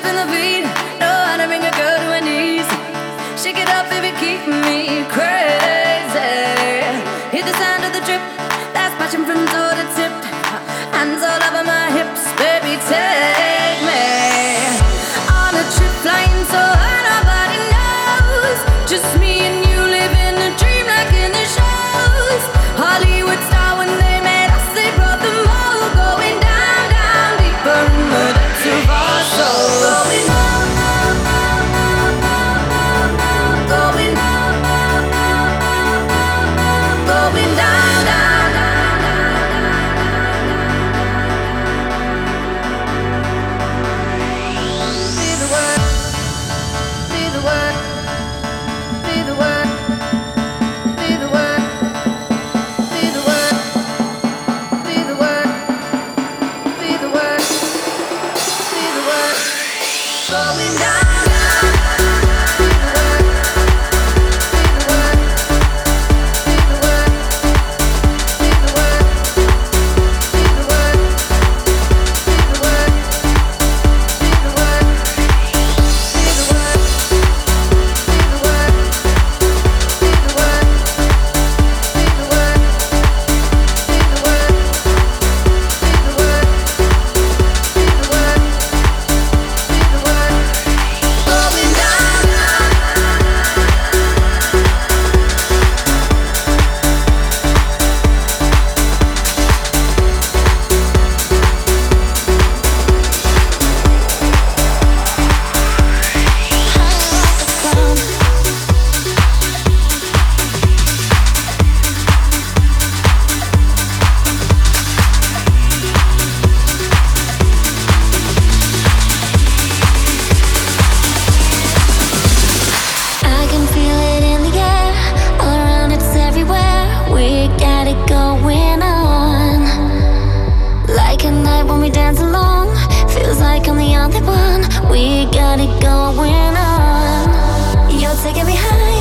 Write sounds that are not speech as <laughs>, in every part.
up in the beat. got it going on. You're taking me high.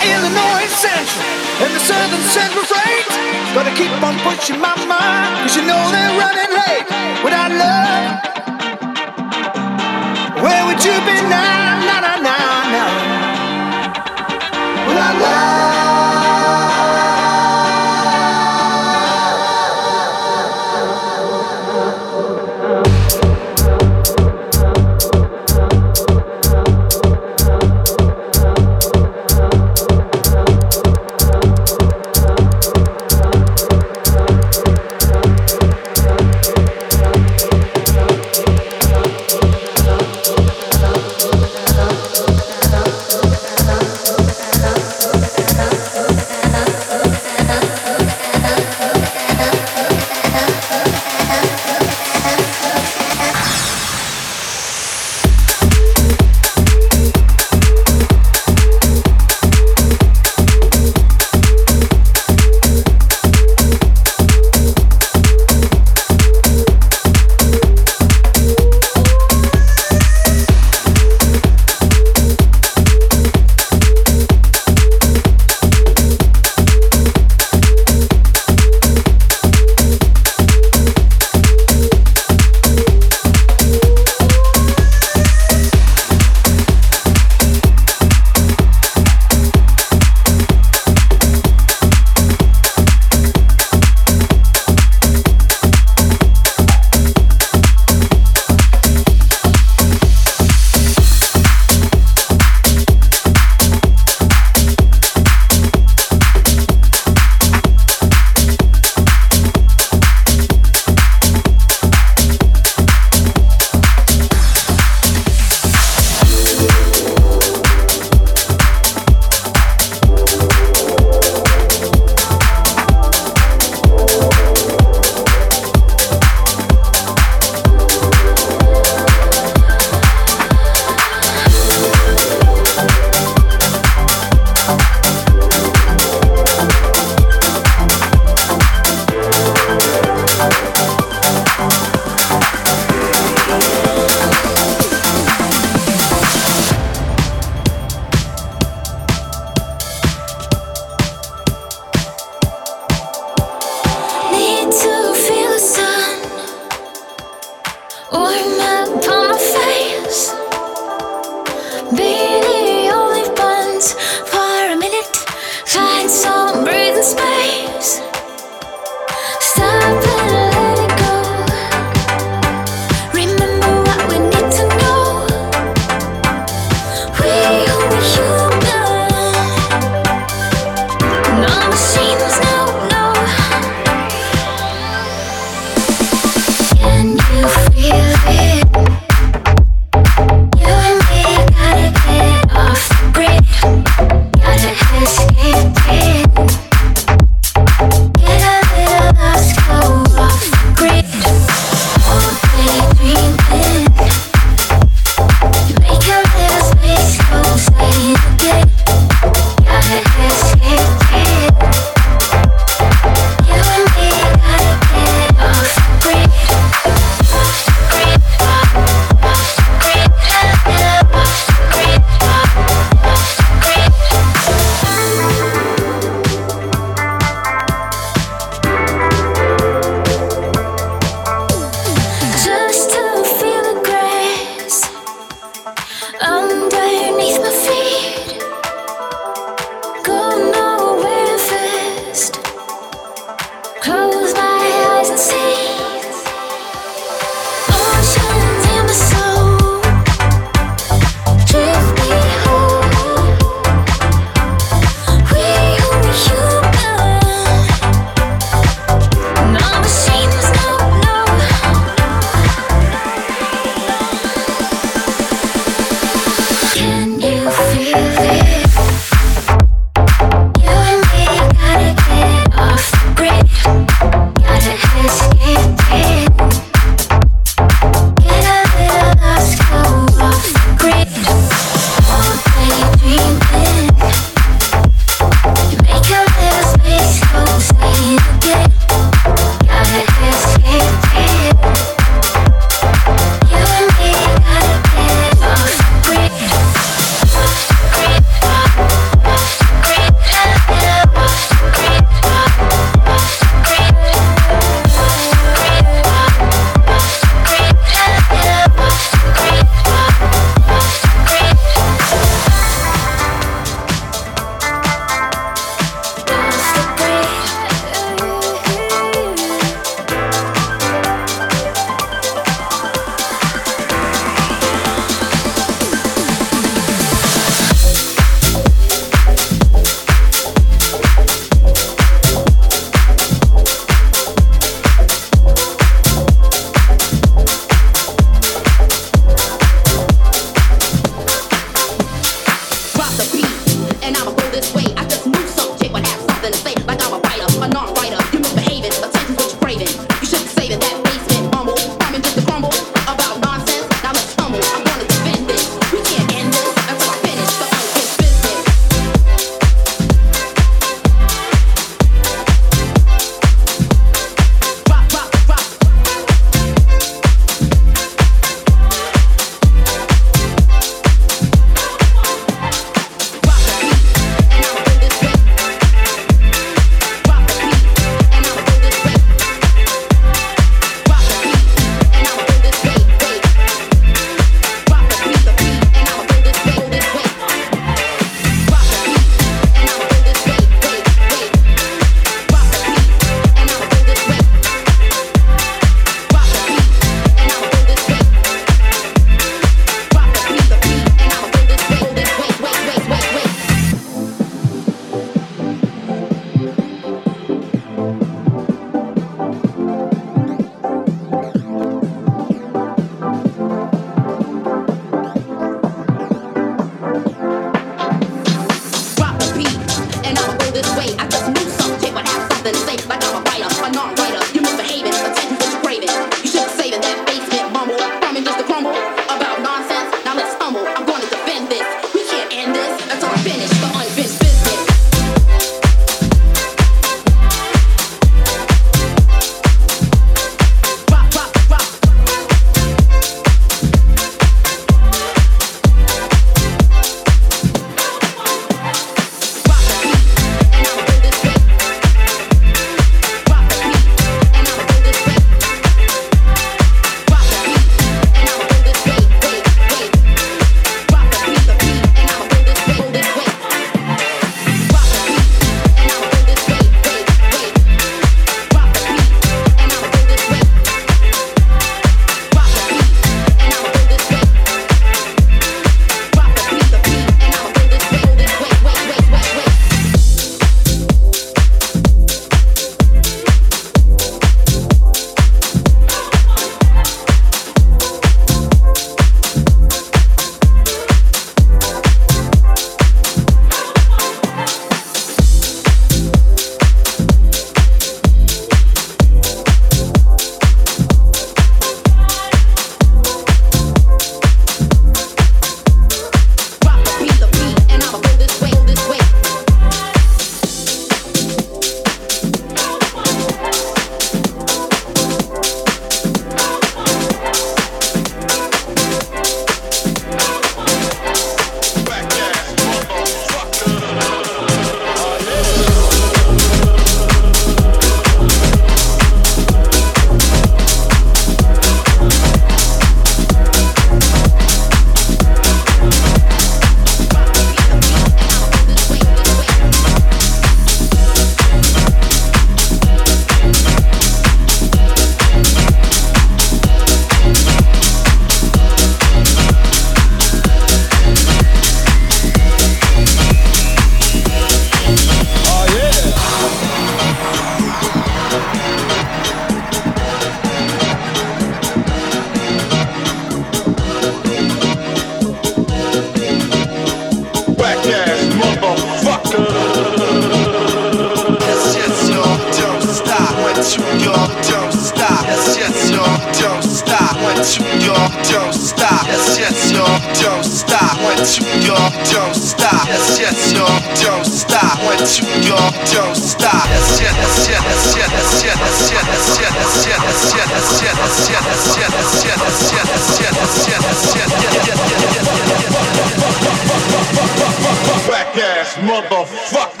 Motherfucker.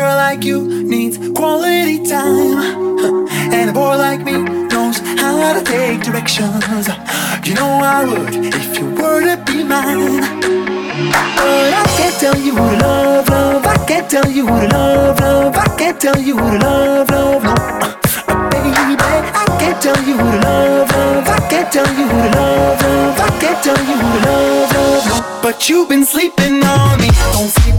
girl like you needs quality time. <laughs> And a boy like me knows how to take directions. You know I would if you were to be mine. But I can't tell you what to love, love. I can't tell you what to love, love. I can't tell you what to love, love. No. Baby, I can't tell you what to love, love. I can't tell you what to love, love. I can't tell you what to love, love. No. But you've been sleeping on me. Don't sleep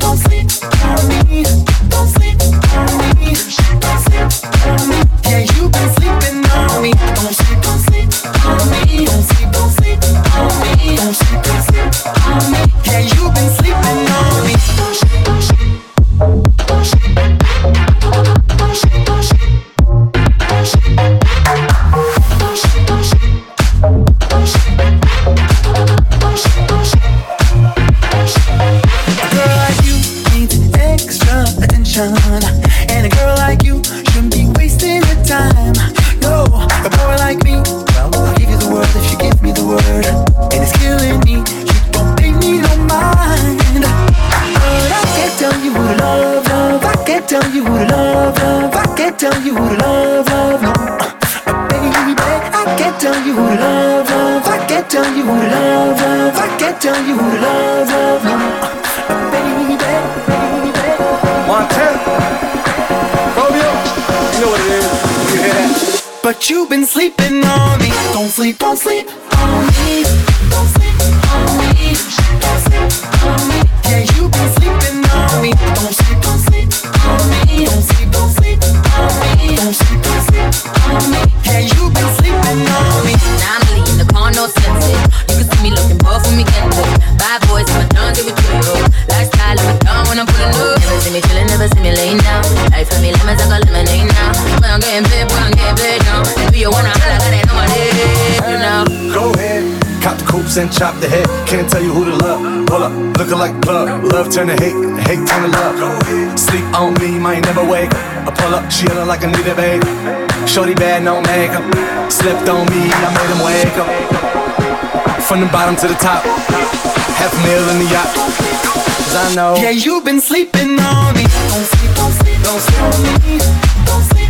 turn to hate, hate turn to love. Sleep on me, might never wake. I pull up, she look like I need a babe. Shorty bad, no makeup. Slipped on me, I made him wake up. From the bottom to the top. Half a meal in the yacht. Cause I know. Yeah, you've been sleeping on me. Don't sleep, don't sleep, don't sleep on me. Don't sleep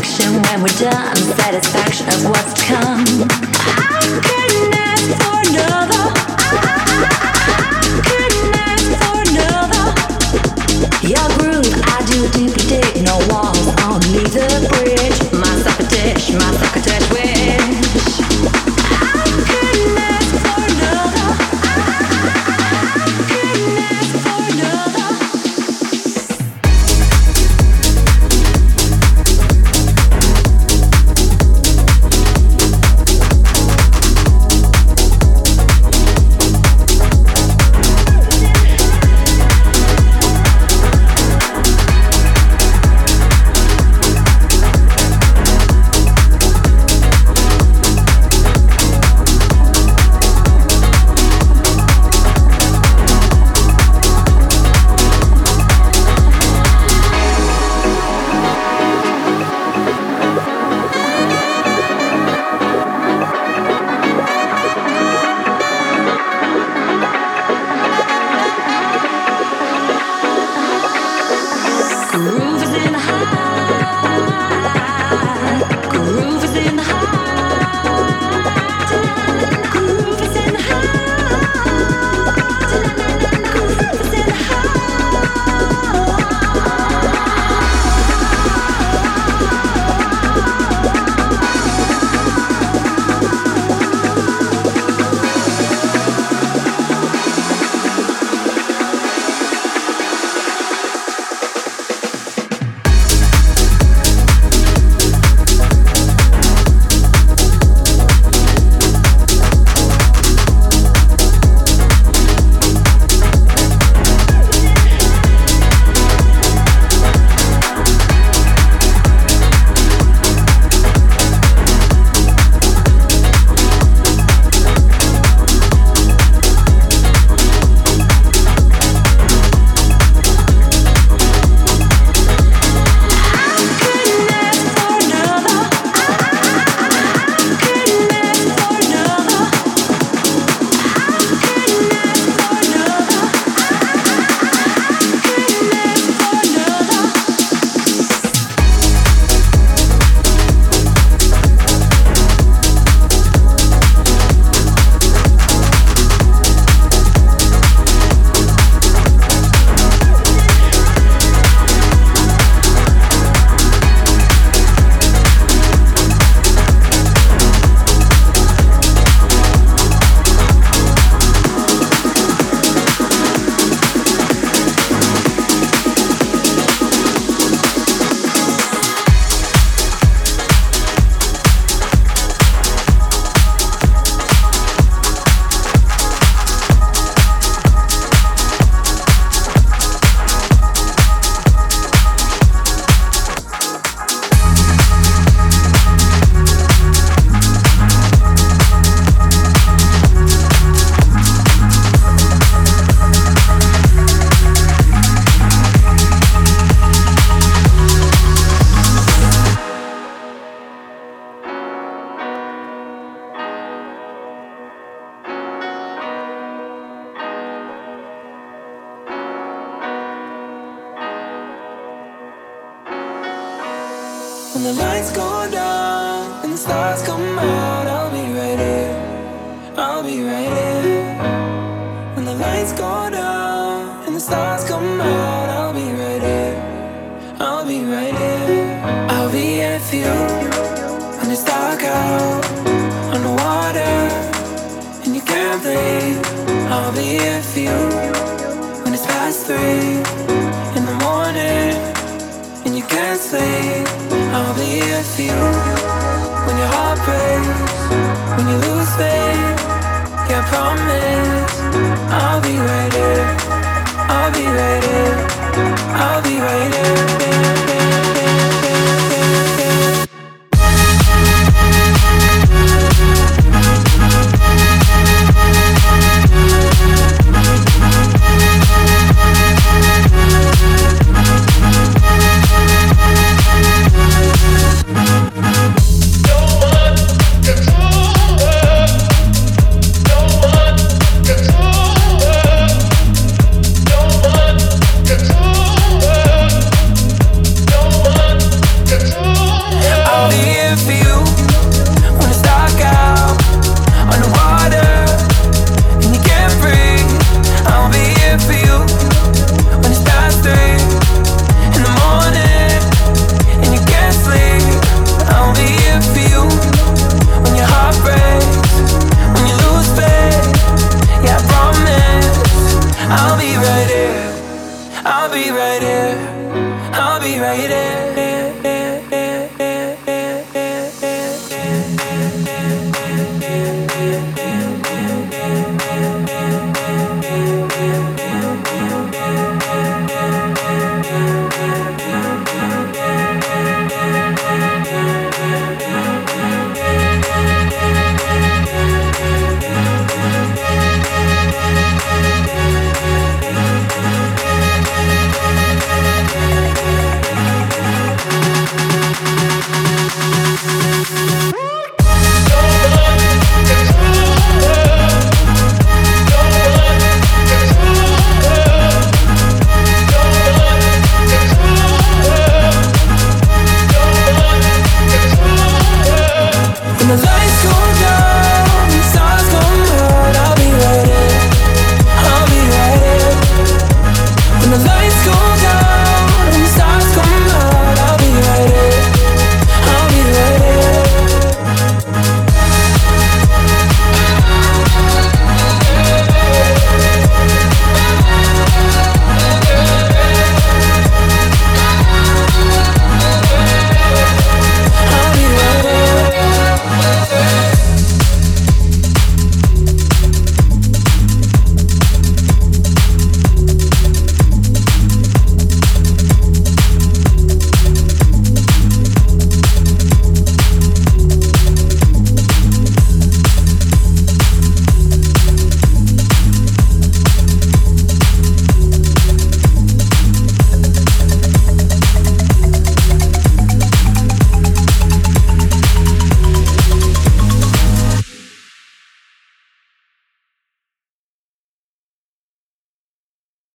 Satisfaction when we're done, satisfaction of what's to come.